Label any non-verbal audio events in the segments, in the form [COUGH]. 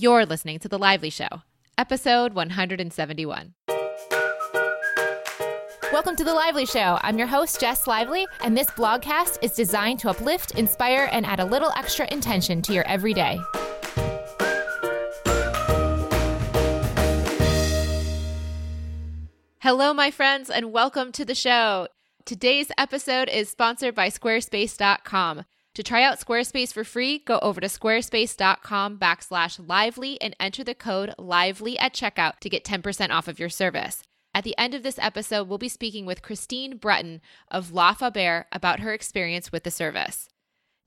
You're listening to The Lively Show, episode 171. Welcome to The Lively Show. I'm your host, Jess Lively, and this blogcast is designed to uplift, inspire, and add a little extra intention to your everyday. Hello, my friends, and welcome to the show. Today's episode is sponsored by Squarespace.com. To try out Squarespace for free, go over to squarespace.com backslash lively and enter the code lively at checkout to get 10% off of your service. At the end of this episode, we'll be speaking with Christine Breton of La Faber about her experience with the service.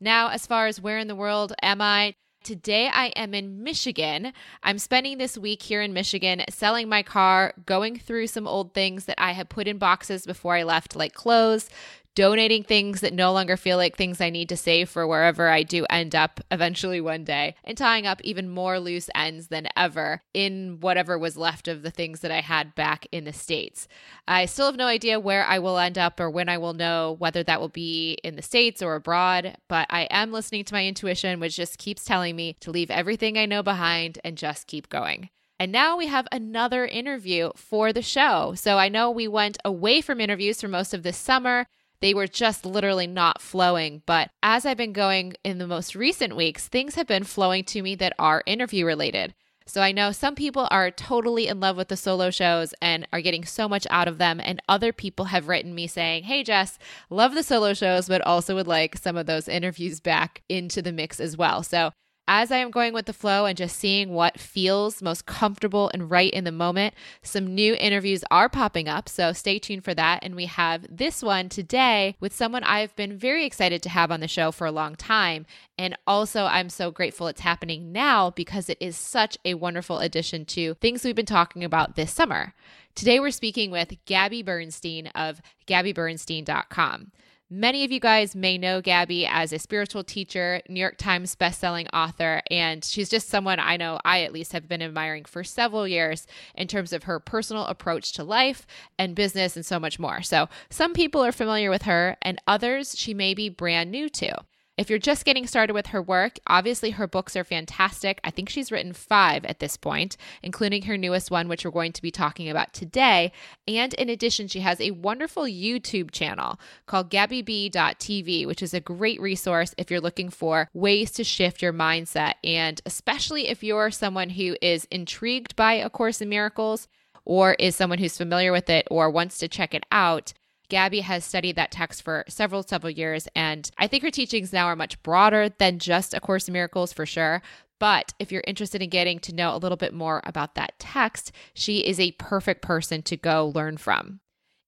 Now, as far as where in the world am I? Today I am in Michigan. I'm spending this week here in Michigan selling my car, going through some old things that I had put in boxes before I left, like clothes, donating things that no longer feel like things I need to save for wherever I do end up eventually one day, and tying up even more loose ends than ever in whatever was left of the things that I had back in the States. I still have no idea where I will end up or when I will know whether that will be in the States or abroad, but I am listening to my intuition, which just keeps telling me to leave everything I know behind and just keep going. And now we have another interview for the show. So I know we went away from interviews for most of this summer. They were just literally not flowing. But as I've been going in the most recent weeks, things have been flowing to me that are interview related. So I know some people are totally in love with the solo shows and are getting so much out of them. And other people have written me saying, Hey, Jess, love the solo shows, but also would like some of those interviews back into the mix as well. So as I am going with the flow and just seeing what feels most comfortable and right in the moment, some new interviews are popping up. So stay tuned for that. And we have this one today with someone I've been very excited to have on the show for a long time. And also, I'm so grateful it's happening now because it is such a wonderful addition to things we've been talking about this summer. Today, we're speaking with Gabby Bernstein of GabbyBernstein.com. Many of you guys may know Gabby as a spiritual teacher, New York Times bestselling author, and she's just someone I know I at least have been admiring for several years in terms of her personal approach to life and business and so much more. So, some people are familiar with her, and others she may be brand new to. If you're just getting started with her work, obviously her books are fantastic. I think she's written five at this point, including her newest one, which we're going to be talking about today. And in addition, she has a wonderful YouTube channel called GabbyB.tv, which is a great resource if you're looking for ways to shift your mindset. And especially if you're someone who is intrigued by A Course in Miracles or is someone who's familiar with it or wants to check it out, Gabby has studied that text for several, several years, and I think her teachings now are much broader than just A Course in Miracles for sure. But if you're interested in getting to know a little bit more about that text, she is a perfect person to go learn from.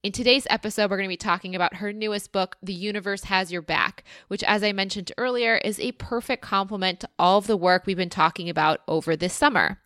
In today's episode, we're going to be talking about her newest book, The Universe Has Your Back, which, as I mentioned earlier, is a perfect complement to all of the work we've been talking about over this summer.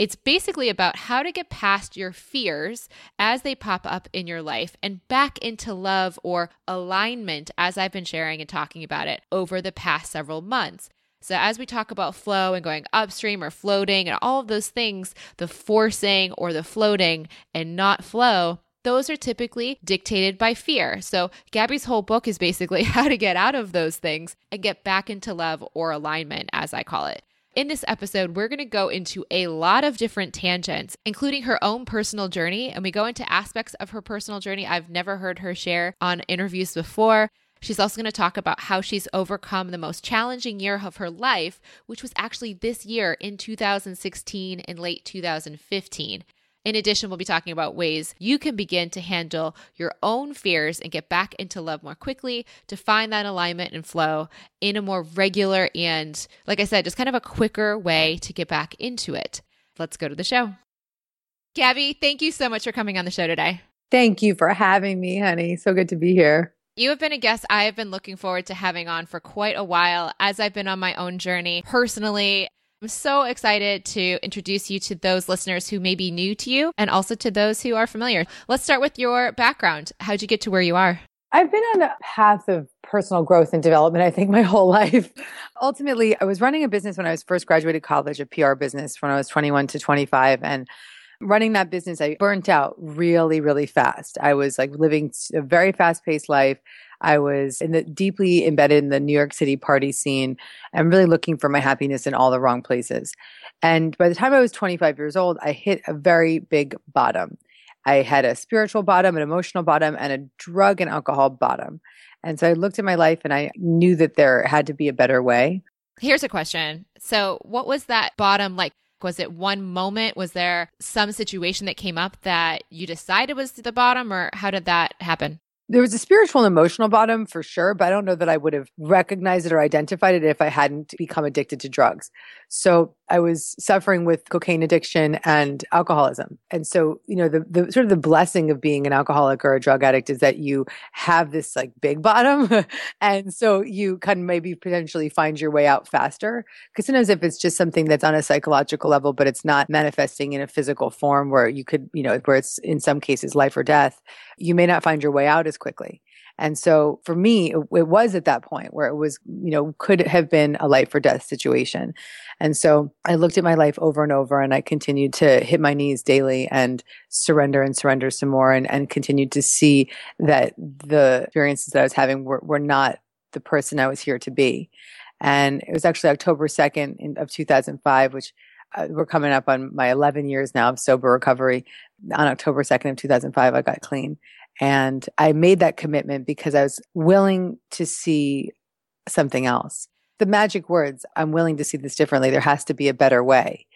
It's basically about how to get past your fears as they pop up in your life and back into love or alignment, as I've been sharing and talking about it over the past several months. So, as we talk about flow and going upstream or floating and all of those things, the forcing or the floating and not flow, those are typically dictated by fear. So, Gabby's whole book is basically [LAUGHS] how to get out of those things and get back into love or alignment, as I call it. In this episode, we're going to go into a lot of different tangents, including her own personal journey. And we go into aspects of her personal journey I've never heard her share on interviews before. She's also going to talk about how she's overcome the most challenging year of her life, which was actually this year in 2016 and late 2015. In addition, we'll be talking about ways you can begin to handle your own fears and get back into love more quickly to find that alignment and flow in a more regular and, like I said, just kind of a quicker way to get back into it. Let's go to the show. Gabby, thank you so much for coming on the show today. Thank you for having me, honey. So good to be here. You have been a guest I have been looking forward to having on for quite a while as I've been on my own journey personally I'm so excited to introduce you to those listeners who may be new to you and also to those who are familiar. Let's start with your background. How'd you get to where you are? I've been on a path of personal growth and development, I think, my [LAUGHS] whole life. Ultimately, I was running a business when I was first graduated college, a PR business when I was 21 to 25. And running that business, I burnt out really, really fast. I was like living a very fast paced life. I was in the deeply embedded in the New York City party scene and really looking for my happiness in all the wrong places. And by the time I was 25 years old, I hit a very big bottom. I had a spiritual bottom, an emotional bottom, and a drug and alcohol bottom. And so I looked at my life and I knew that there had to be a better way. Here's a question. So, what was that bottom like? Was it one moment? Was there some situation that came up that you decided was the bottom, or how did that happen? There was a spiritual and emotional bottom for sure, but I don't know that I would have recognized it or identified it if I hadn't become addicted to drugs. So I was suffering with cocaine addiction and alcoholism. And so, you know, the, the sort of the blessing of being an alcoholic or a drug addict is that you have this like big bottom. [LAUGHS] and so you can maybe potentially find your way out faster. Cause sometimes if it's just something that's on a psychological level, but it's not manifesting in a physical form where you could, you know, where it's in some cases life or death, you may not find your way out as quickly. And so for me, it, was at that point where it was, you know, could have been a life or death situation. And so I looked at my life over and over and I continued to hit my knees daily and surrender and surrender some more and, and continued to see that the experiences that I was having were, were not the person I was here to be. And it was actually October 2nd in, of 2005, which uh, we're coming up on my 11 years now of sober recovery. On October 2nd of 2005, I got clean. And I made that commitment because I was willing to see something else. The magic words, I'm willing to see this differently. There has to be a better way.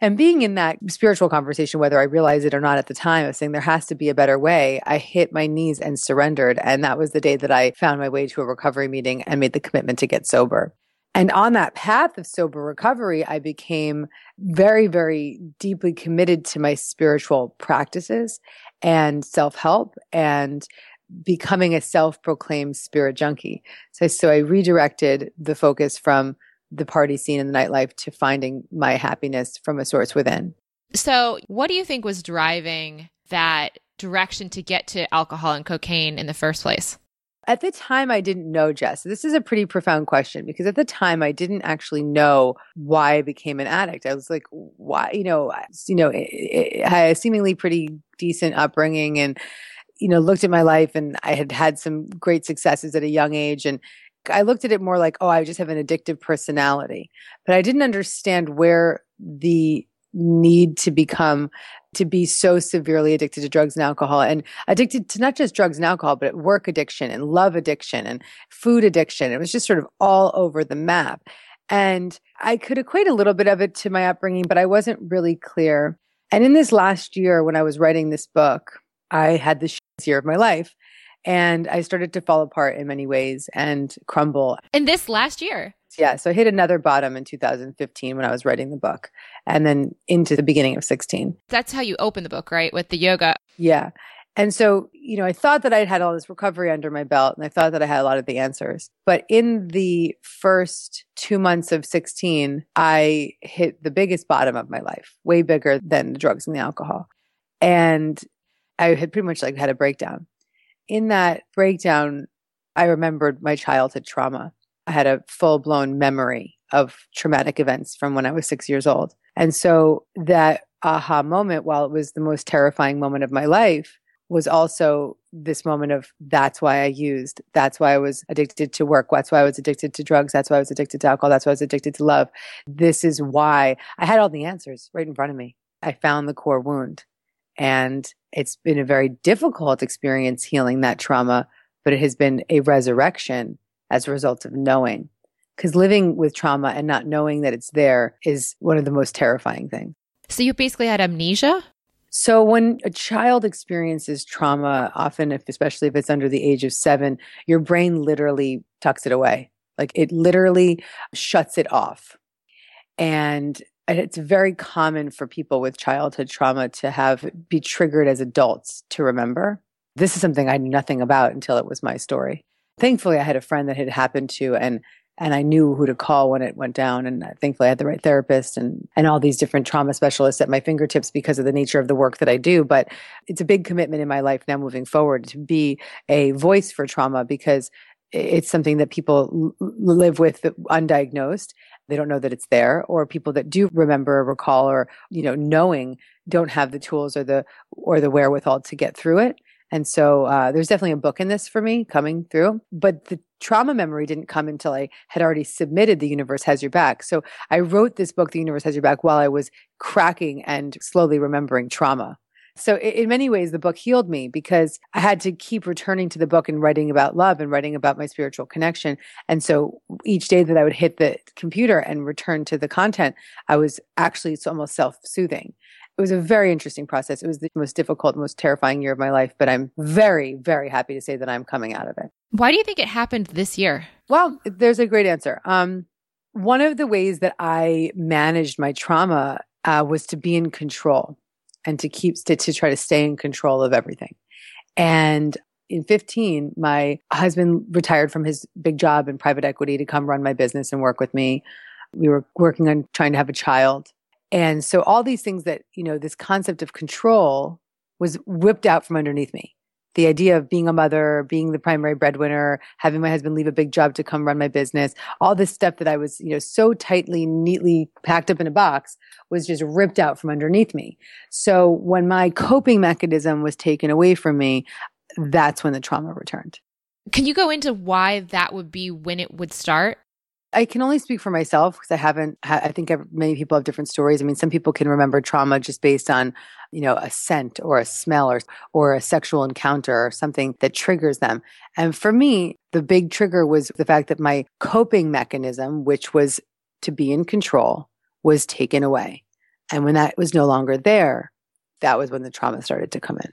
And being in that spiritual conversation, whether I realized it or not at the time, of saying there has to be a better way, I hit my knees and surrendered. And that was the day that I found my way to a recovery meeting and made the commitment to get sober. And on that path of sober recovery, I became very, very deeply committed to my spiritual practices and self help and becoming a self proclaimed spirit junkie. So, so I redirected the focus from the party scene and the nightlife to finding my happiness from a source within. So, what do you think was driving that direction to get to alcohol and cocaine in the first place? At the time, I didn't know, Jess. This is a pretty profound question because at the time, I didn't actually know why I became an addict. I was like, why? You know, you know, I had a seemingly pretty decent upbringing, and you know, looked at my life, and I had had some great successes at a young age, and I looked at it more like, oh, I just have an addictive personality, but I didn't understand where the need to become to be so severely addicted to drugs and alcohol and addicted to not just drugs and alcohol, but work addiction and love addiction and food addiction. It was just sort of all over the map. And I could equate a little bit of it to my upbringing, but I wasn't really clear. And in this last year, when I was writing this book, I had the year of my life and I started to fall apart in many ways and crumble. In this last year? Yeah. So I hit another bottom in 2015 when I was writing the book and then into the beginning of 16. That's how you open the book, right? With the yoga. Yeah. And so, you know, I thought that I'd had all this recovery under my belt and I thought that I had a lot of the answers. But in the first two months of 16, I hit the biggest bottom of my life, way bigger than the drugs and the alcohol. And I had pretty much like had a breakdown. In that breakdown, I remembered my childhood trauma I had a full blown memory of traumatic events from when I was six years old. And so that aha moment, while it was the most terrifying moment of my life, was also this moment of that's why I used. That's why I was addicted to work. That's why I was addicted to drugs. That's why I was addicted to alcohol. That's why I was addicted to love. This is why I had all the answers right in front of me. I found the core wound. And it's been a very difficult experience healing that trauma, but it has been a resurrection as a result of knowing. Because living with trauma and not knowing that it's there is one of the most terrifying things. So you basically had amnesia? So when a child experiences trauma, often if especially if it's under the age of 7, your brain literally tucks it away. Like it literally shuts it off. And it's very common for people with childhood trauma to have be triggered as adults to remember. This is something I knew nothing about until it was my story thankfully I had a friend that had happened to and and I knew who to call when it went down. And uh, thankfully, I had the right therapist and, and all these different trauma specialists at my fingertips because of the nature of the work that I do. But it's a big commitment in my life now moving forward to be a voice for trauma because it's something that people live with uh, undiagnosed. They don't know that it's there, or people that do remember recall or, you know, knowing don't have the tools or the, or the wherewithal to get through it. And so uh, there's definitely a book in this for me coming through. But the trauma memory didn't come until I had already submitted The Universe Has Your Back. So I wrote this book, The Universe Has Your Back, while I was cracking and slowly remembering trauma. So in many ways, the book healed me because I had to keep returning to the book and writing about love and writing about my spiritual connection. And so each day that I would hit the computer and return to the content, I was actually it's almost self-soothing it was a very interesting process. It was the most difficult, most terrifying year of my life, but I'm very, very happy to say that I'm coming out of it. Why do you think it happened this year? Well, there's a great answer. Um, one of the ways that I managed my trauma uh, was to be in control and to keep to, to try to stay in control of everything. And in 15, my husband retired from his big job in private equity to come run my business and work with me. We were working on trying to have a child. And so all these things that, you know, this concept of control was whipped out from underneath me. The idea of being a mother, being the primary breadwinner, having my husband leave a big job to come run my business, all this stuff that I was, you know, so tightly, neatly packed up in a box was just ripped out from underneath me. So when my coping mechanism was taken away from me, that's when the trauma returned. Can you go into why that would be when it would start? I can only speak for myself because I haven't. I think many people have different stories. I mean, some people can remember trauma just based on, you know, a scent or a smell or or a sexual encounter or something that triggers them. And for me, the big trigger was the fact that my coping mechanism, which was to be in control, was taken away. And when that was no longer there, that was when the trauma started to come in.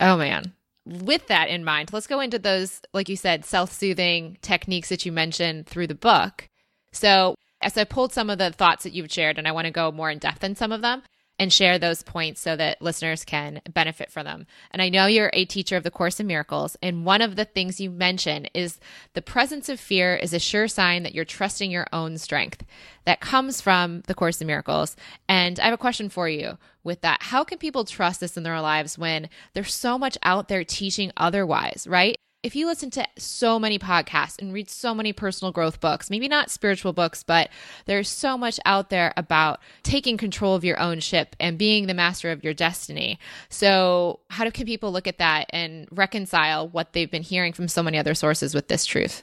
Oh man with that in mind, let's go into those, like you said, self soothing techniques that you mentioned through the book. So, as I pulled some of the thoughts that you've shared, and I want to go more in depth in some of them and share those points so that listeners can benefit from them. And I know you're a teacher of the Course in Miracles, and one of the things you mention is the presence of fear is a sure sign that you're trusting your own strength. That comes from the Course in Miracles. And I have a question for you with that. How can people trust this in their lives when there's so much out there teaching otherwise, right? If you listen to so many podcasts and read so many personal growth books, maybe not spiritual books, but there's so much out there about taking control of your own ship and being the master of your destiny. So, how do, can people look at that and reconcile what they've been hearing from so many other sources with this truth?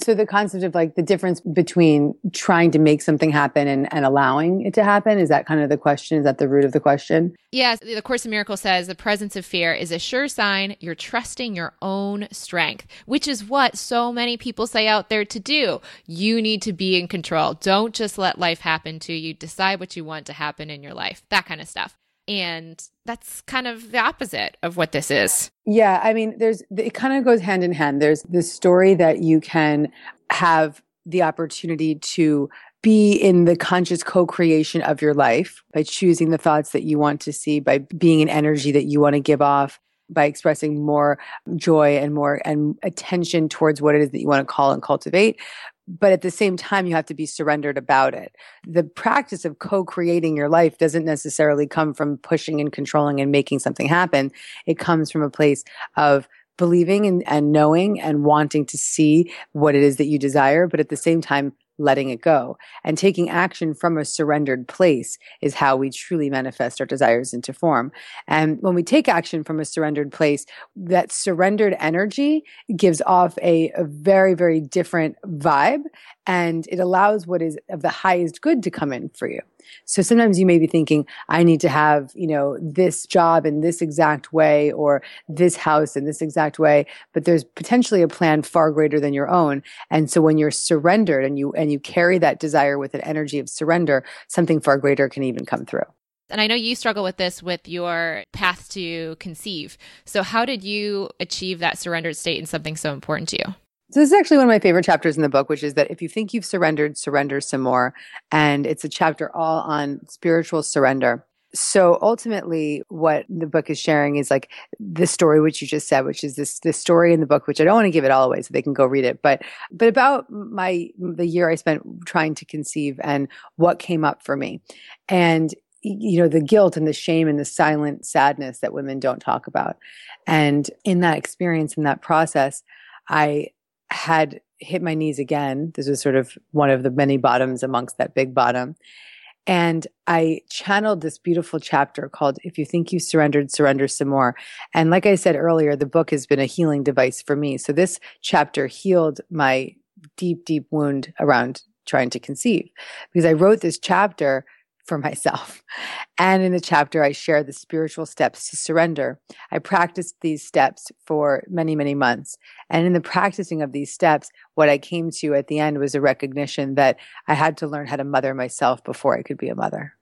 So the concept of like the difference between trying to make something happen and, and allowing it to happen, is that kind of the question? Is that the root of the question? Yes. The Course in Miracles says the presence of fear is a sure sign you're trusting your own strength, which is what so many people say out there to do. You need to be in control. Don't just let life happen to you. Decide what you want to happen in your life, that kind of stuff. And that's kind of the opposite of what this is. Yeah. I mean, there's, it kind of goes hand in hand. There's this story that you can have the opportunity to be in the conscious co-creation of your life by choosing the thoughts that you want to see, by being an energy that you want to give off, by expressing more joy and more and attention towards what it is that you want to call and cultivate but at the same time you have to be surrendered about it. The practice of co-creating your life doesn't necessarily come from pushing and controlling and making something happen. It comes from a place of believing and, and knowing and wanting to see what it is that you desire but at the same time letting it go. And taking action from a surrendered place is how we truly manifest our desires into form. And when we take action from a surrendered place, that surrendered energy gives off a, a very, very different vibe and it allows what is of the highest good to come in for you. So sometimes you may be thinking, I need to have, you know, this job in this exact way or this house in this exact way, but there's potentially a plan far greater than your own. And so when you're surrendered and you, and you carry that desire with an energy of surrender, something far greater can even come through. And I know you struggle with this with your path to conceive. So, how did you achieve that surrendered state in something so important to you? So this is actually one of my favorite chapters in the book, which is that if you think you've surrendered, surrender some more. And it's a chapter all on spiritual surrender. So ultimately, what the book is sharing is like the story which you just said, which is this this story in the book, which I don't want to give it all away, so they can go read it. But but about my the year I spent trying to conceive and what came up for me, and you know the guilt and the shame and the silent sadness that women don't talk about, and in that experience in that process, I had hit my knees again. This was sort of one of the many bottoms amongst that big bottom. And I channeled this beautiful chapter called If You Think You Surrendered, Surrender Some More. And like I said earlier, the book has been a healing device for me. So this chapter healed my deep, deep wound around trying to conceive because I wrote this chapter for myself. And in the chapter, I share the spiritual steps to surrender. I practiced these steps for many, many months. And in the practicing of these steps, what I came to at the end was a recognition that I had to learn how to mother myself before I could be a mother.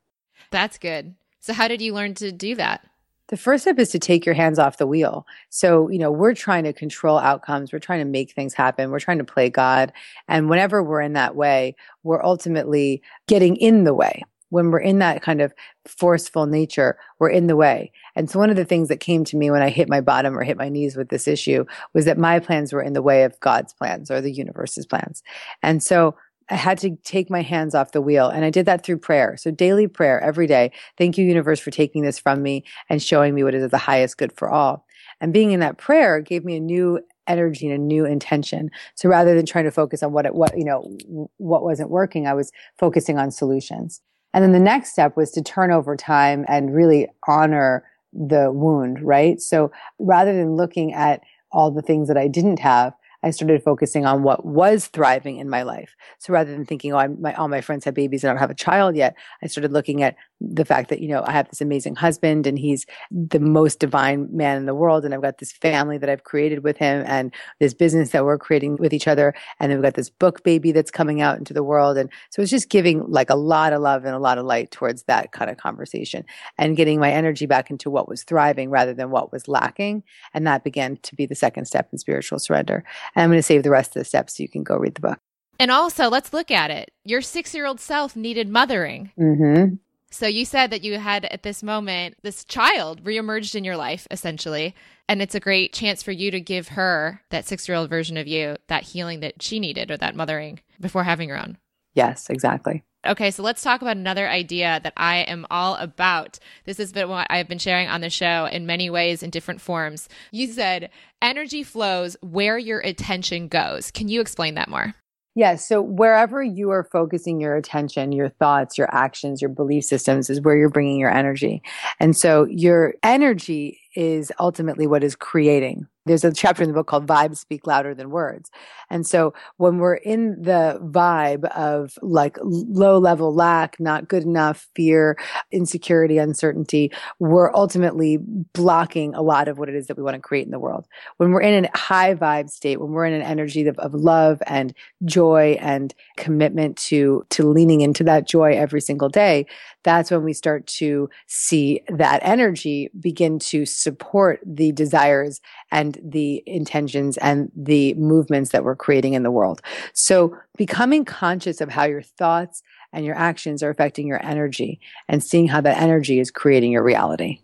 That's good. So, how did you learn to do that? The first step is to take your hands off the wheel. So, you know, we're trying to control outcomes. We're trying to make things happen. We're trying to play God. And whenever we're in that way, we're ultimately getting in the way when we're in that kind of forceful nature, we're in the way. And so one of the things that came to me when I hit my bottom or hit my knees with this issue was that my plans were in the way of God's plans or the universe's plans. And so I had to take my hands off the wheel. And I did that through prayer. So daily prayer every day. Thank you, universe, for taking this from me and showing me what is the highest good for all. And being in that prayer gave me a new energy and a new intention. So rather than trying to focus on what it, what, you know, what wasn't working, I was focusing on solutions. And then the next step was to turn over time and really honor the wound, right? So rather than looking at all the things that I didn't have, I started focusing on what was thriving in my life. So rather than thinking, oh, I'm, my, all my friends have babies and I don't have a child yet, I started looking at the fact that, you know, I have this amazing husband and he's the most divine man in the world. And I've got this family that I've created with him and this business that we're creating with each other. And then we've got this book baby that's coming out into the world. And so it's just giving like a lot of love and a lot of light towards that kind of conversation and getting my energy back into what was thriving rather than what was lacking. And that began to be the second step in spiritual surrender. I'm going to save the rest of the steps so you can go read the book. And also, let's look at it. Your six year old self needed mothering. Mm-hmm. So you said that you had at this moment this child reemerged in your life, essentially. And it's a great chance for you to give her, that six year old version of you, that healing that she needed or that mothering before having her own. Yes, exactly. Okay, so let's talk about another idea that I am all about. This has been what I've been sharing on the show in many ways in different forms. You said energy flows where your attention goes. Can you explain that more? Yes. So wherever you are focusing your attention, your thoughts, your actions, your belief systems is where you're bringing your energy. And so your energy is ultimately what is creating there's a chapter in the book called Vibes Speak Louder Than Words. And so when we're in the vibe of like low level lack, not good enough, fear, insecurity, uncertainty, we're ultimately blocking a lot of what it is that we want to create in the world. When we're in a high vibe state, when we're in an energy of, of love and joy and commitment to, to leaning into that joy every single day, that's when we start to see that energy begin to support the desires and the intentions and the movements that we're creating in the world. So becoming conscious of how your thoughts and your actions are affecting your energy and seeing how that energy is creating your reality.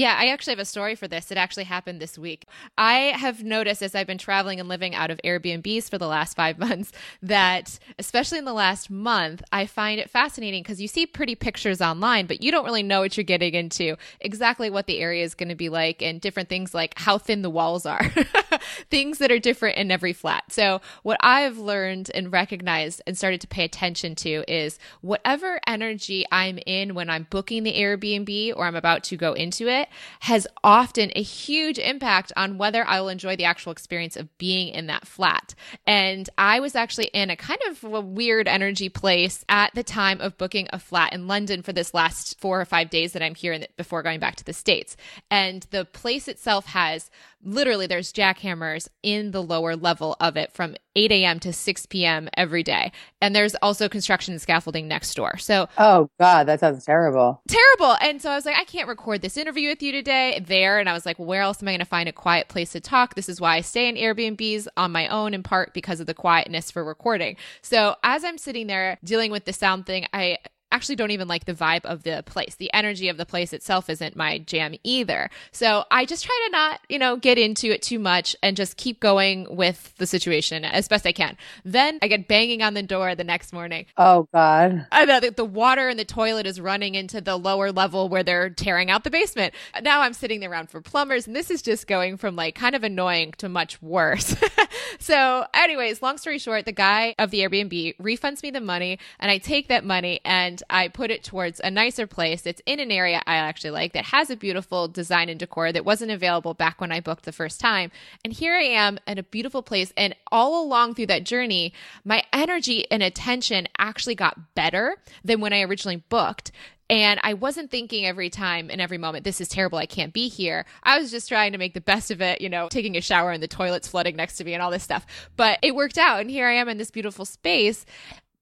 Yeah, I actually have a story for this. It actually happened this week. I have noticed as I've been traveling and living out of Airbnbs for the last five [LAUGHS] months that, especially in the last month, I find it fascinating because you see pretty pictures online, but you don't really know what you're getting into, exactly what the area is going to be like, and different things like how thin the walls are, [LAUGHS] things that are different in every flat. So, what I've learned and recognized and started to pay attention to is whatever energy I'm in when I'm booking the Airbnb or I'm about to go into it has often a huge impact on whether I will enjoy the actual experience of being in that flat. And I was actually in a kind of a weird energy place at the time of booking a flat in London for this last four or five days that I'm here the, before going back to the States. And the place itself has literally there's jackhammers in the lower level of it from 8 a.m. to 6 p.m. every day. And there's also construction and scaffolding next door. So, oh God, that sounds terrible. Terrible. And so I was like, I can't record this interview with you today there. And I was like, where else am I going to find a quiet place to talk? This is why I stay in Airbnbs on my own, in part because of the quietness for recording. So as I'm sitting there dealing with the sound thing, I actually don't even like the vibe of the place. The energy of the place itself isn't my jam either. So I just try to not, you know, get into it too much and just keep going with the situation as best I can. Then I get banging on the door the next morning. Oh God. I know the, the water in the toilet is running into the lower level where they're tearing out the basement. Now I'm sitting there around for plumbers and this is just going from like kind of annoying to much worse. [LAUGHS] so anyways, long story short, the guy of the Airbnb refunds me the money and I take that money and I put it towards a nicer place that's in an area I actually like that has a beautiful design and decor that wasn't available back when I booked the first time. And here I am at a beautiful place. And all along through that journey, my energy and attention actually got better than when I originally booked. And I wasn't thinking every time and every moment, this is terrible. I can't be here. I was just trying to make the best of it, you know, taking a shower and the toilet's flooding next to me and all this stuff. But it worked out. And here I am in this beautiful space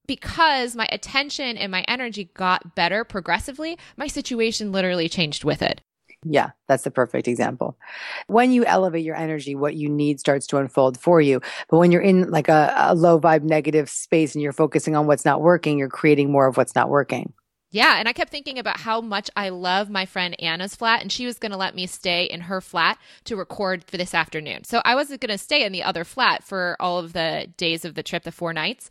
because my attention and my energy got better progressively, my situation literally changed with it. Yeah, that's the perfect example. When you elevate your energy, what you need starts to unfold for you. But when you're in like a, a low vibe negative space and you're focusing on what's not working, you're creating more of what's not working. Yeah, and I kept thinking about how much I love my friend Anna's flat, and she was going to let me stay in her flat to record for this afternoon. So I wasn't going to stay in the other flat for all of the days of the trip, the four nights.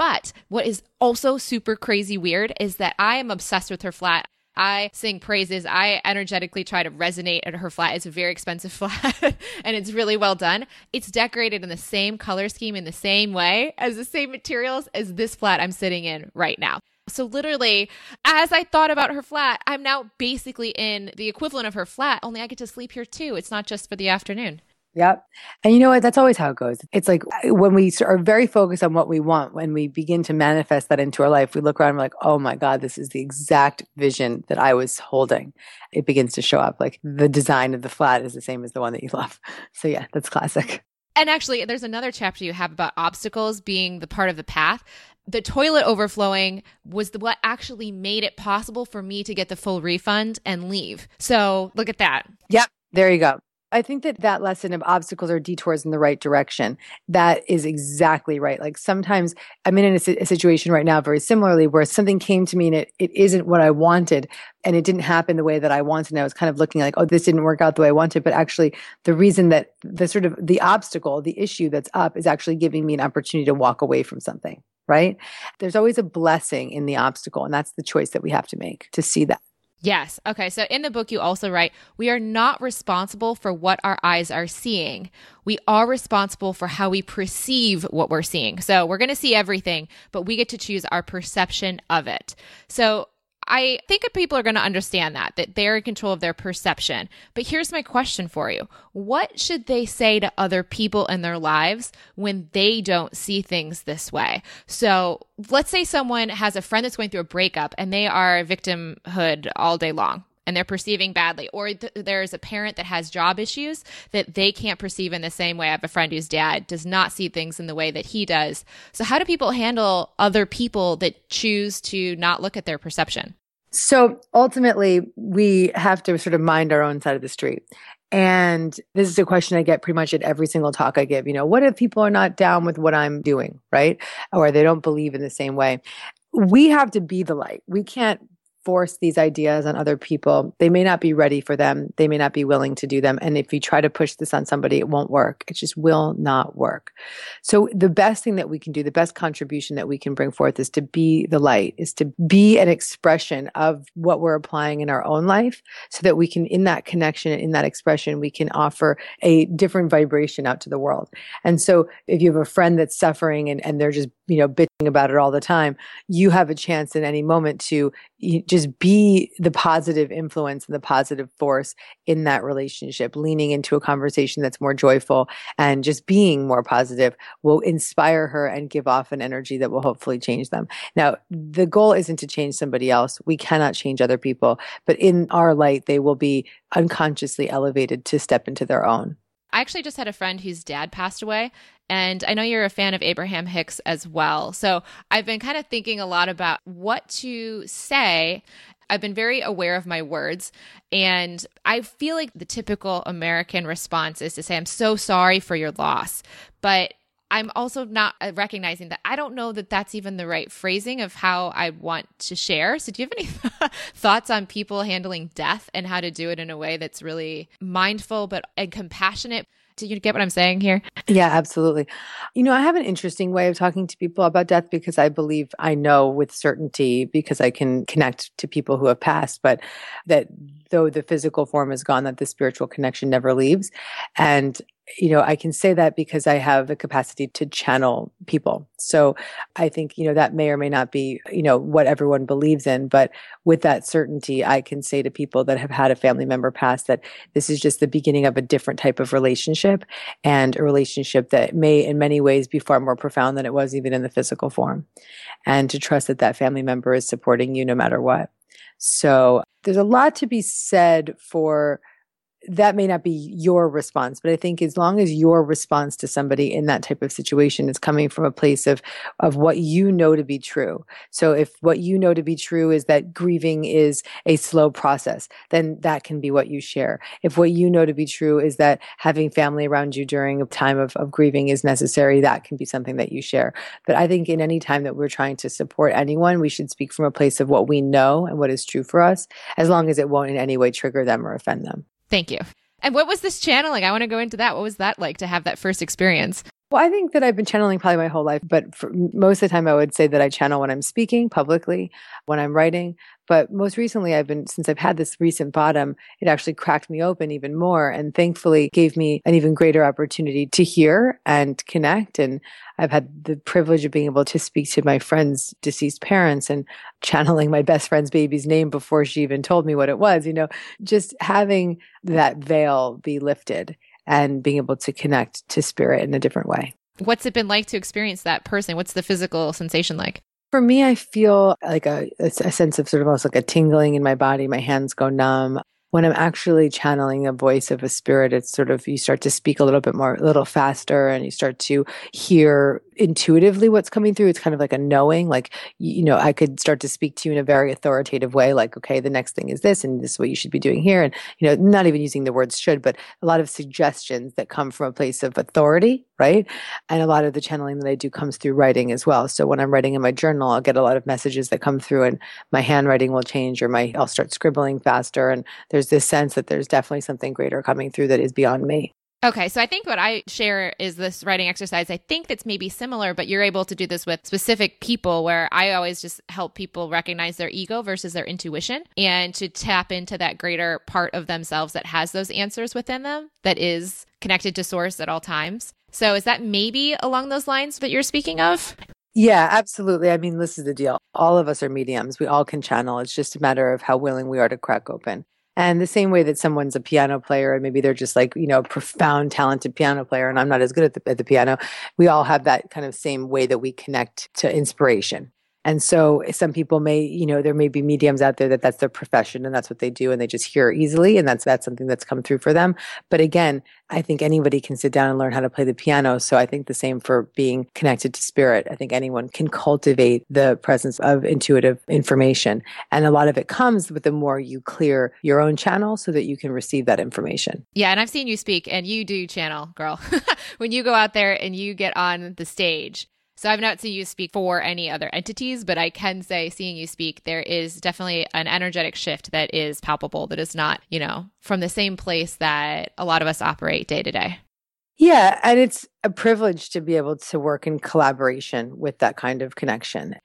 But what is also super crazy weird is that I am obsessed with her flat. I sing praises. I energetically try to resonate at her flat. It's a very expensive [LAUGHS] flat and it's really well done. It's decorated in the same color scheme in the same way as the same materials as this flat I'm sitting in right now. So literally, as I thought about her flat, I'm now basically in the equivalent of her flat, only I get to sleep here too. It's not just for the afternoon. Yep. And you know what? That's always how it goes. It's like uh, when we are very focused on what we want, when we begin to manifest that into our life, we look around and we're like, oh my God, this is the exact vision that I was holding. It begins to show up. Like the design of the flat is the same as the one that you love. [LAUGHS] So yeah, that's classic. And actually, there's another chapter you have about obstacles being the part of the path the toilet overflowing was the, what actually made it possible for me to get the full refund and leave. So look at that. Yep. There you go. I think that that lesson of obstacles or detours in the right direction, that is exactly right. Like sometimes I'm in a, a, situation right now very similarly where something came to me and it, it isn't what I wanted and it didn't happen the way that I wanted. And I was kind of looking like, oh, this didn't work out the way I wanted. But actually the reason that the sort of the obstacle, the issue that's up is actually giving me an opportunity to walk away from something right? There's always a blessing in the obstacle, and that's the choice that we have to make to see that. Yes. Okay. So in the book, you also write, we are not responsible for what our eyes are seeing. We are responsible for how we perceive what we're seeing. So we're going to see everything, but we get to choose our perception of it. So I think people are going to understand that, that they're in control of their perception. But here's my question for you What should they say to other people in their lives when they don't see things this way? So let's say someone has a friend that's going through a breakup and they are victimhood all day long and they're perceiving badly or th- there's a parent that has job issues that they can't perceive in the same way i have a friend whose dad does not see things in the way that he does so how do people handle other people that choose to not look at their perception so ultimately, we have to sort of mind our own side of the street. And this is a question I get pretty much at every single talk I give. You know, what if people are not down with what I'm doing, right? Or they don't believe in the same way? We have to be the light. We can't force these ideas on other people. They may not be ready for them. They may not be willing to do them. And if you try to push this on somebody, it won't work. It just will not work. So the best thing that we can do, the best contribution that we can bring forth is to be the light, is to be an expression of what we're applying in our own life so that we can, in that connection, in that expression, we can offer a different vibration out to the world. And so if you have a friend that's suffering and, and they're just, you know, bitching about it all the time, you have a chance in any moment to just be the positive influence and the positive force in that relationship, leaning into a conversation that's more joyful and just being more positive will inspire her and give off an energy that will hopefully change them. Now, the goal isn't to change somebody else. We cannot change other people, but in our light, they will be unconsciously elevated to step into their own. I actually just had a friend whose dad passed away, and I know you're a fan of Abraham Hicks as well. So I've been kind of thinking a lot about what to say. I've been very aware of my words. And I feel like the typical American response is to say, I'm so sorry for your loss. But I'm also not uh, recognizing that I don't know that that's even the right phrasing of how I want to share. So, do you have any [LAUGHS] thoughts on people handling death and how to do it in a way that's really mindful but and compassionate? Do you get what I'm saying here? Yeah, absolutely. You know, I have an interesting way of talking to people about death because I believe I know with certainty because I can connect to people who have passed, but that though the physical form is gone, that the spiritual connection never leaves. And you know, I can say that because I have the capacity to channel people. So I think, you know, that may or may not be, you know, what everyone believes in. But with that certainty, I can say to people that have had a family member pass that this is just the beginning of a different type of relationship and a relationship that may in many ways be far more profound than it was even in the physical form. And to trust that that family member is supporting you no matter what. So there's a lot to be said for that may not be your response, but I think as long as your response to somebody in that type of situation is coming from a place of of what you know to be true. So if what you know to be true is that grieving is a slow process, then that can be what you share. If what you know to be true is that having family around you during a time of, of grieving is necessary, that can be something that you share. But I think in any time that we're trying to support anyone, we should speak from a place of what we know and what is true for us, as long as it won't in any way trigger them or offend them. Thank you. And what was this channeling? I want to go into that. What was that like to have that first experience? Well, I think that I've been channeling probably my whole life, but for most of the time I would say that I channel when I'm speaking publicly, when I'm writing. But most recently, I've been, since I've had this recent bottom, it actually cracked me open even more and thankfully gave me an even greater opportunity to hear and connect. And I've had the privilege of being able to speak to my friend's deceased parents and channeling my best friend's baby's name before she even told me what it was, you know, just having that veil be lifted and being able to connect to spirit in a different way. What's it been like to experience that person? What's the physical sensation like? For me, I feel like a, a sense of sort of almost like a tingling in my body. My hands go numb when I'm actually channeling a voice of a spirit, it's sort of you start to speak a little bit more, a little faster, and you start to hear intuitively what's coming through. It's kind of like a knowing, like, you know, I could start to speak to you in a very authoritative way, like, okay, the next thing is this, and this is what you should be doing here. And, you know, not even using the words should, but a lot of suggestions that come from a place of authority, right? And a lot of the channeling that I do comes through writing as well. So when I'm writing in my journal, I'll get a lot of messages that come through, and my handwriting will change, or my, I'll start scribbling faster. And there's this sense that there's definitely something greater coming through that is beyond me. Okay, so I think what I share is this writing exercise. I think that's maybe similar, but you're able to do this with specific people where I always just help people recognize their ego versus their intuition and to tap into that greater part of themselves that has those answers within them that is connected to source at all times. So is that maybe along those lines that you're speaking of? Yeah, absolutely. I mean, this is the deal. All of us are mediums. We all can channel. It's just a matter of how willing we are to crack open. And the same way that someone's a piano player and maybe they're just like, you know, a profound, talented piano player, and I'm not as good at the, at the piano, we all have that kind of same way that we connect to inspiration. And so eh, some people may, you know, there may be mediums out there that that's their profession and that's what they do and they just hear easily and that's that's something that's come through for them. But again, I think anybody can sit down and learn how to play the piano. So I think the same for being connected to spirit. I think anyone can cultivate the presence of intuitive information. And a lot of it comes with the more you clear your own channel so that you can receive that information. Yeah, and I've seen you speak and you do channel, girl. [LAUGHS] when you go out there and you get on the stage, so I've not seen you speak for any other entities, but I can say seeing you speak, there is definitely an energetic shift that is palpable, that is not, you know, from the same place that a lot of us operate day to day. Yeah. And it's a privilege to be able to work in collaboration with that kind of connection.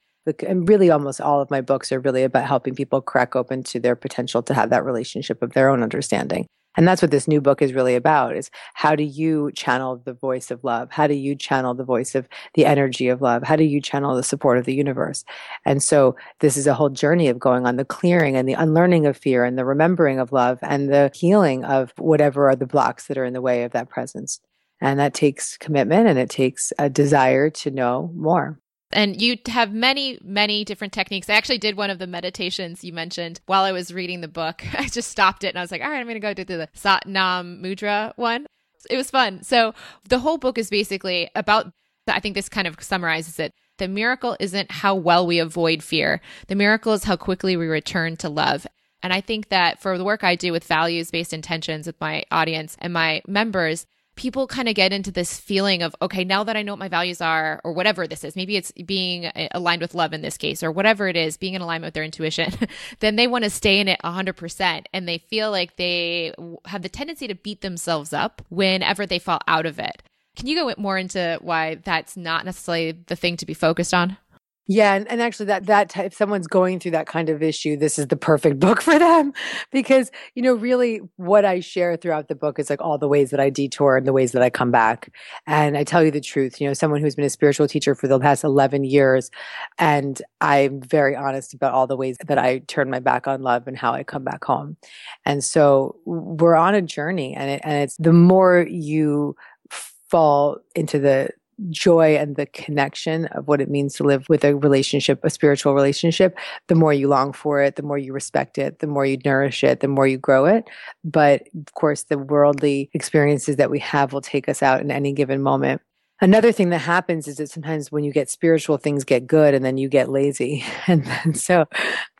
And really, almost all of my books are really about helping people crack open to their potential to have that relationship of their own understanding. And that's what this new book is really about is how do you channel the voice of love? How do you channel the voice of the energy of love? How do you channel the support of the universe? And so this is a whole journey of going on the clearing and the unlearning of fear and the remembering of love and the healing of whatever are the blocks that are in the way of that presence. And that takes commitment and it takes a desire to know more. And you have many, many different techniques. I actually did one of the meditations you mentioned while I was reading the book. [LAUGHS] I just stopped it and I was like, all right, I'm going to go do the Sat Nam Mudra one. It was fun. So the whole book is basically about, I think this kind of summarizes it. The miracle isn't how well we avoid fear. The miracle is how quickly we return to love. And I think that for the work I do with values based intentions with my audience and my members, people kind of get into this feeling of, okay, now that I know what my values are, or whatever this is, maybe it's being uh, aligned with love in this case, or whatever it is, being in alignment with their intuition, [LAUGHS] then they want to stay in it 100%. And they feel like they have the tendency to beat themselves up whenever they fall out of it. Can you go more into why that's not necessarily the thing to be focused on? Yeah, and, and actually that that type, if someone's going through that kind of issue, this is the perfect [LAUGHS] book for them because, you know, really what I share throughout the book is like all the ways that I detour and the ways that I come back. And I tell you the truth, you know, someone who's been a spiritual teacher for the past 11 years and I'm very honest about all the ways that I turn my back on love and how I come back home. And so we're on a journey and it, and it's the more you fall into the joy and the connection of what it means to live with a relationship, a spiritual relationship, the more you long for it, the more you respect it, the more you nourish it, the more you grow it. But of course, the worldly experiences that we have will take us out in any given moment. Another thing that happens is that sometimes when you get spiritual, things get good and then you get lazy. [LAUGHS] And, so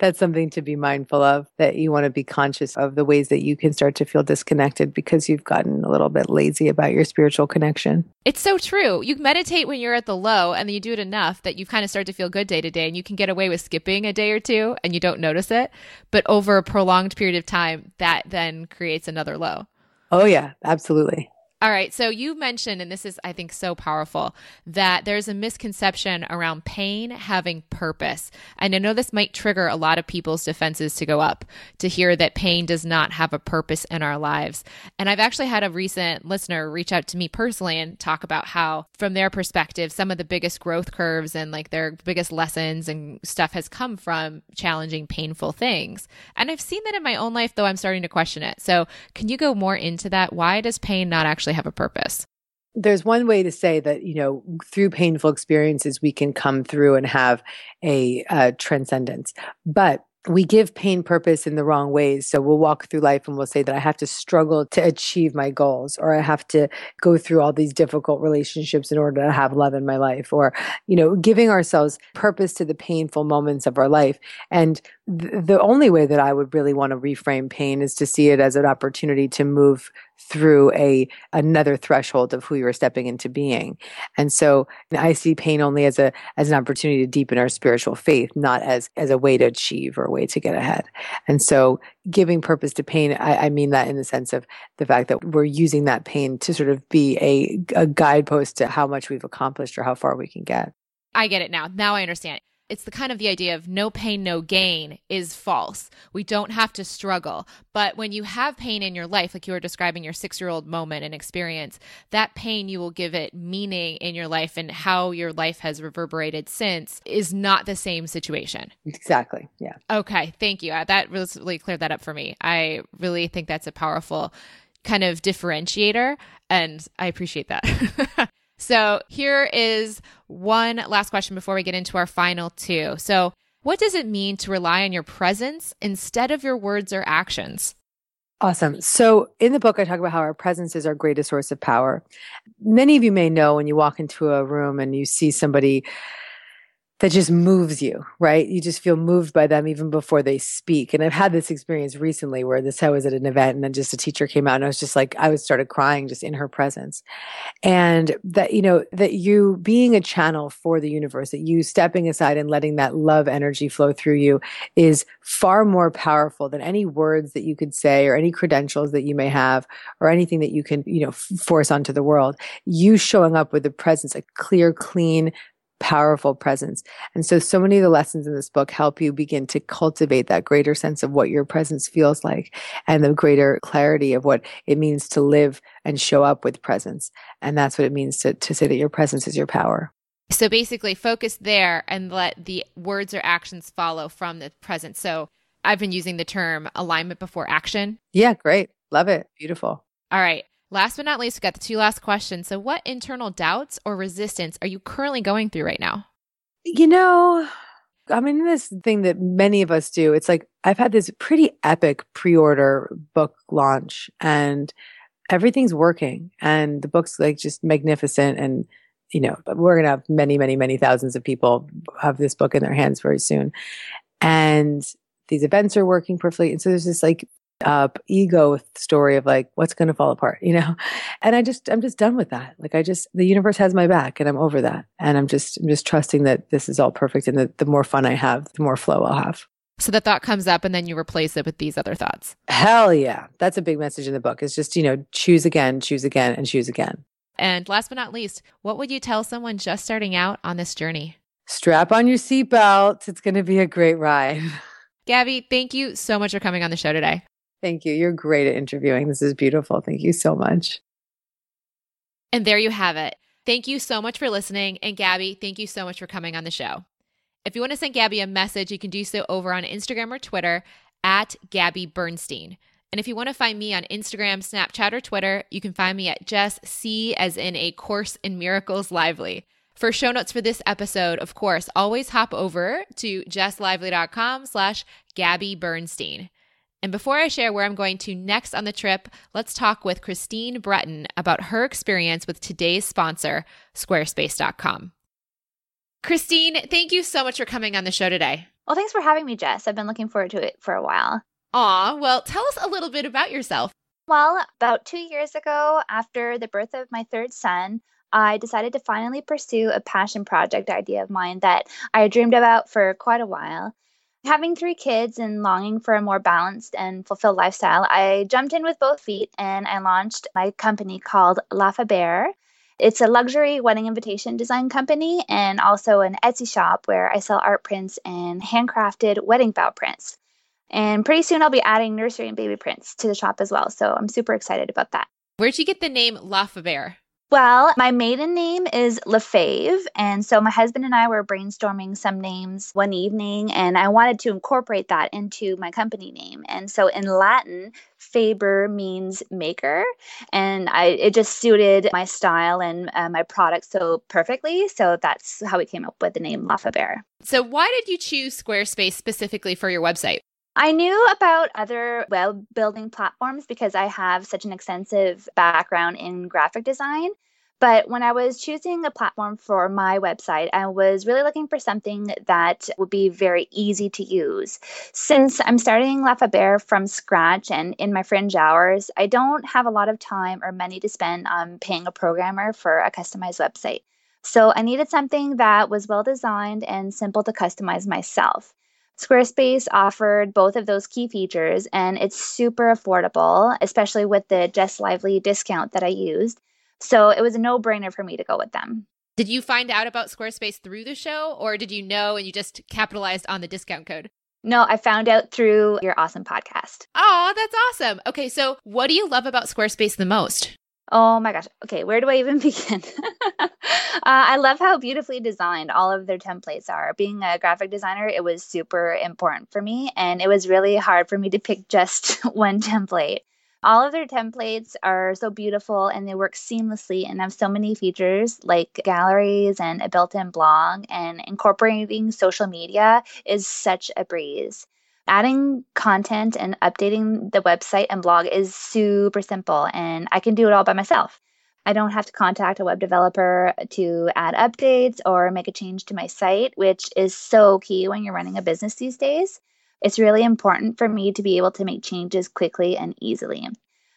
that's something to be mindful of that you want to be conscious of the ways that you can start to feel disconnected because you've gotten a little bit lazy about your spiritual connection. It's so true. You meditate when you're at the low and then you do it enough that you kind of start to feel good day to day and you can get away with skipping a day or two and you don't notice it. But over a prolonged period of time, that then creates another low. Oh, yeah, absolutely. All right. So you mentioned, and this is, I think, so powerful, that there's a misconception around pain having purpose. And I know this might trigger a lot of people's defenses to go up to hear that pain does not have a purpose in our lives. And I've actually had a recent listener reach out to me personally and talk about how, from their perspective, some of the biggest growth curves and like their biggest lessons and stuff has come from challenging, painful things. And I've seen that in my own life, though I'm starting to question it. So can you go more into that? Why does pain not actually actually have a purpose? There's one way to say that, you know, through painful experiences, we can come through and have a uh, transcendence. But we give pain purpose in the wrong ways. So we'll walk through life and we'll say that I have to struggle to achieve my goals, or I have to go through all these difficult relationships in order to have love in my life, or, you know, giving ourselves purpose to the painful moments of our life. And the only way that I would really want to reframe pain is to see it as an opportunity to move through a another threshold of who you're stepping into being. And so I see pain only as a as an opportunity to deepen our spiritual faith, not as as a way to achieve or a way to get ahead. And so giving purpose to pain, I, I mean that in the sense of the fact that we're using that pain to sort of be a, a guidepost to how much we've accomplished or how far we can get. I get it now. Now I understand it's the kind of the idea of no pain, no gain is false. We don't have to struggle. But when you have pain in your life, like you were describing your six year old moment and experience, that pain you will give it meaning in your life and how your life has reverberated since is not the same situation. Exactly. Yeah. Okay. Thank you. Uh, that really cleared that up for me. I really think that's a powerful kind of differentiator. And I appreciate that. [LAUGHS] So here is one last question before we get into our final two. So, what does it mean to rely on your presence instead of your words or actions? Awesome. So in the book, I talk about how our presence is our greatest source of power. Many of you may know when you walk into a room and you see somebody that just moves you, right? You just feel moved by them even before they speak. And I've had this experience recently where this I was at an event and then just a teacher came out and I was just like I was started crying just in her presence. And that you know that you being a channel for the universe, that you stepping aside and letting that love energy flow through you is far more powerful than any words that you could say or any credentials that you may have or anything that you can, you know, force onto the world. You showing up with a presence, a clear, clean, powerful presence. And so, so many of the lessons in this book help you begin to cultivate that greater sense of what your presence feels like and the greater clarity of what it means to live and show up with presence. And that's what it means to, to say that your presence is your power. So basically, focus there and let the words or actions follow from the present. So I've been using the term alignment before action. Yeah, great. Love it. Beautiful. All right. Last but not least, we got the two last questions. So, what internal doubts or resistance are you currently going through right now? You know, I mean, this thing that many of us do, it's like I've had this pretty epic pre order book launch and everything's working and the book's like just magnificent. And, you know, we're going to have many, many, many thousands of people have this book in their hands very soon. And these events are working perfectly. And so there's this like up ego story of like what's going to fall apart you know? [LAUGHS] And i just i'm just done with that. Like i just the universe has my back and i'm over that. And i'm just i'm just trusting that this is all perfect and that the more fun i have the more flow i'll have. So the thought comes up and then you replace it with these other thoughts. Hell yeah. That's a big message in the book. Is just you know choose again choose again and choose again. And last but not least what would you tell someone just starting out on this journey? Strap on your seatbelts. It's going to be a great ride. [LAUGHS] Gabby, thank you so much for coming on the show today. Thank you. You're great at interviewing. This is beautiful. Thank you so much. And there you have it. Thank you so much for listening. And Gabby, thank you so much for coming on the show. If you want to send Gabby a message, you can do so over on Instagram or Twitter at Gabby Bernstein. And if you want to find me on Instagram, Snapchat, or Twitter, you can find me at Jess C as in a course in miracles lively. For show notes for this episode, of course, always hop over to jesslively.com slash Gabby Bernstein. And before I share where I'm going to next on the trip, let's talk with Christine Breton about her experience with today's sponsor, Squarespace.com. Christine, thank you so much for coming on the show today. Well, thanks for having me, Jess. I've been looking forward to it for a while. Aw, well, tell us a little bit about yourself. Well, about two years ago, after the birth of my third son, I decided to finally pursue a passion project idea of mine that I had dreamed about for quite a while. Having three kids and longing for a more balanced and fulfilled lifestyle, I jumped in with both feet and I launched my company called La Faber. It's a luxury wedding invitation design company and also an Etsy shop where I sell art prints and handcrafted wedding vow prints. And pretty soon I'll be adding nursery and baby prints to the shop as well. So I'm super excited about that. Where'd you get the name La Faber? Well, my maiden name is Lefave. And so my husband and I were brainstorming some names one evening, and I wanted to incorporate that into my company name. And so in Latin, Faber means maker. And I, it just suited my style and uh, my product so perfectly. So that's how we came up with the name La Faber. So, why did you choose Squarespace specifically for your website? I knew about other web building platforms because I have such an extensive background in graphic design. But when I was choosing a platform for my website, I was really looking for something that would be very easy to use. Since I'm starting La Faber from scratch and in my fringe hours, I don't have a lot of time or money to spend on paying a programmer for a customized website. So I needed something that was well designed and simple to customize myself. Squarespace offered both of those key features, and it's super affordable, especially with the Jess Lively discount that I used. So it was a no brainer for me to go with them. Did you find out about Squarespace through the show, or did you know and you just capitalized on the discount code? No, I found out through your awesome podcast. Oh, that's awesome. Okay, so what do you love about Squarespace the most? Oh my gosh. Okay, where do I even [LAUGHS] begin? uh, I love how beautifully designed all of their templates are. Being a graphic designer, it was super important for me, and it was really hard for me to pick just [LAUGHS] one template. All of their templates are so beautiful and they work seamlessly and have so many features like galleries and a built in blog, and incorporating social media is such a breeze adding content and updating the website and blog is super simple and I can do it all by myself. I don't have to contact a web developer to add updates or make a change to my site, which is so key when you're running a business these days. It's really important for me to be able to make changes quickly and easily.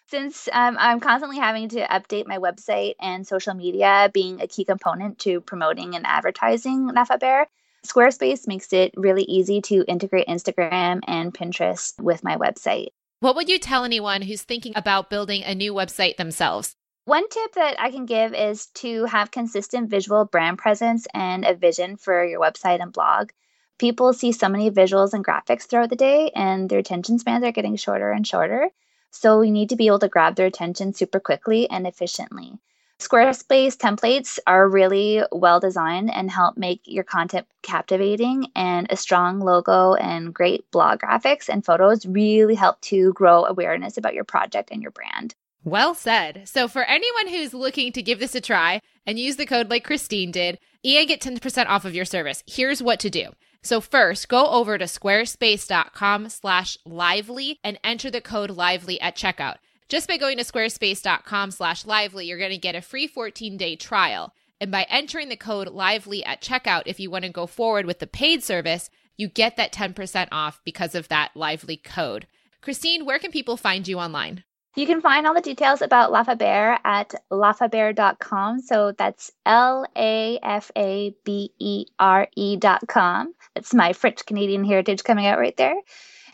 Since um, I'm constantly having to update my website and social media being a key component to promoting and advertising La Faber, Squarespace makes it really easy to integrate Instagram and Pinterest with my website. What would you tell anyone who's thinking about building a new website themselves? One tip that I can give is to have consistent visual brand presence and a vision for your website and blog. People see so many visuals and graphics throughout the day, and their attention spans are getting shorter and shorter. So we need to be able to grab their attention super quickly and efficiently. Squarespace templates are really well designed and help make your content captivating, and a strong logo and great blog graphics and photos really help to grow awareness about your project and your brand. Well said. So, for anyone who's looking to give this a try and use the code like Christine did, and get 10% off of your service, here's what to do. So first, go over to squarespace.com slash lively and enter the code lively at checkout. Just by going to squarespace.com slash lively, you're going to get a free 14 day trial. And by entering the code lively at checkout, if you want to go forward with the paid service, you get that 10% off because of that lively code. Christine, where can people find you online? You can find all the details about Lafaber at lafaber.com. So that's L A F A B E R E.com. That's my French Canadian heritage coming out right there.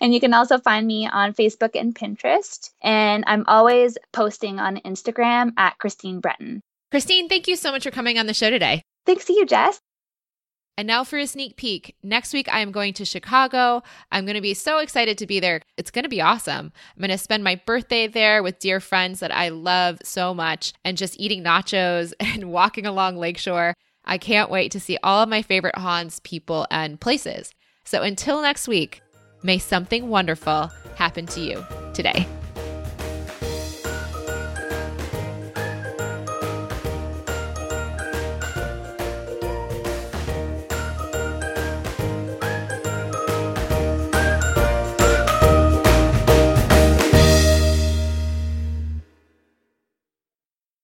And you can also find me on Facebook and Pinterest. And I'm always posting on Instagram at Christine Breton. Christine, thank you so much for coming on the show today. Thanks to you, Jess. And now for a sneak peek. Next week, I am going to Chicago. I'm going to be so excited to be there. It's going to be awesome. I'm going to spend my birthday there with dear friends that I love so much and just eating nachos [LAUGHS] and walking along Lakeshore. I can't wait to see all of my favorite haunts, people, and places. So until next week, may something wonderful happen to you today.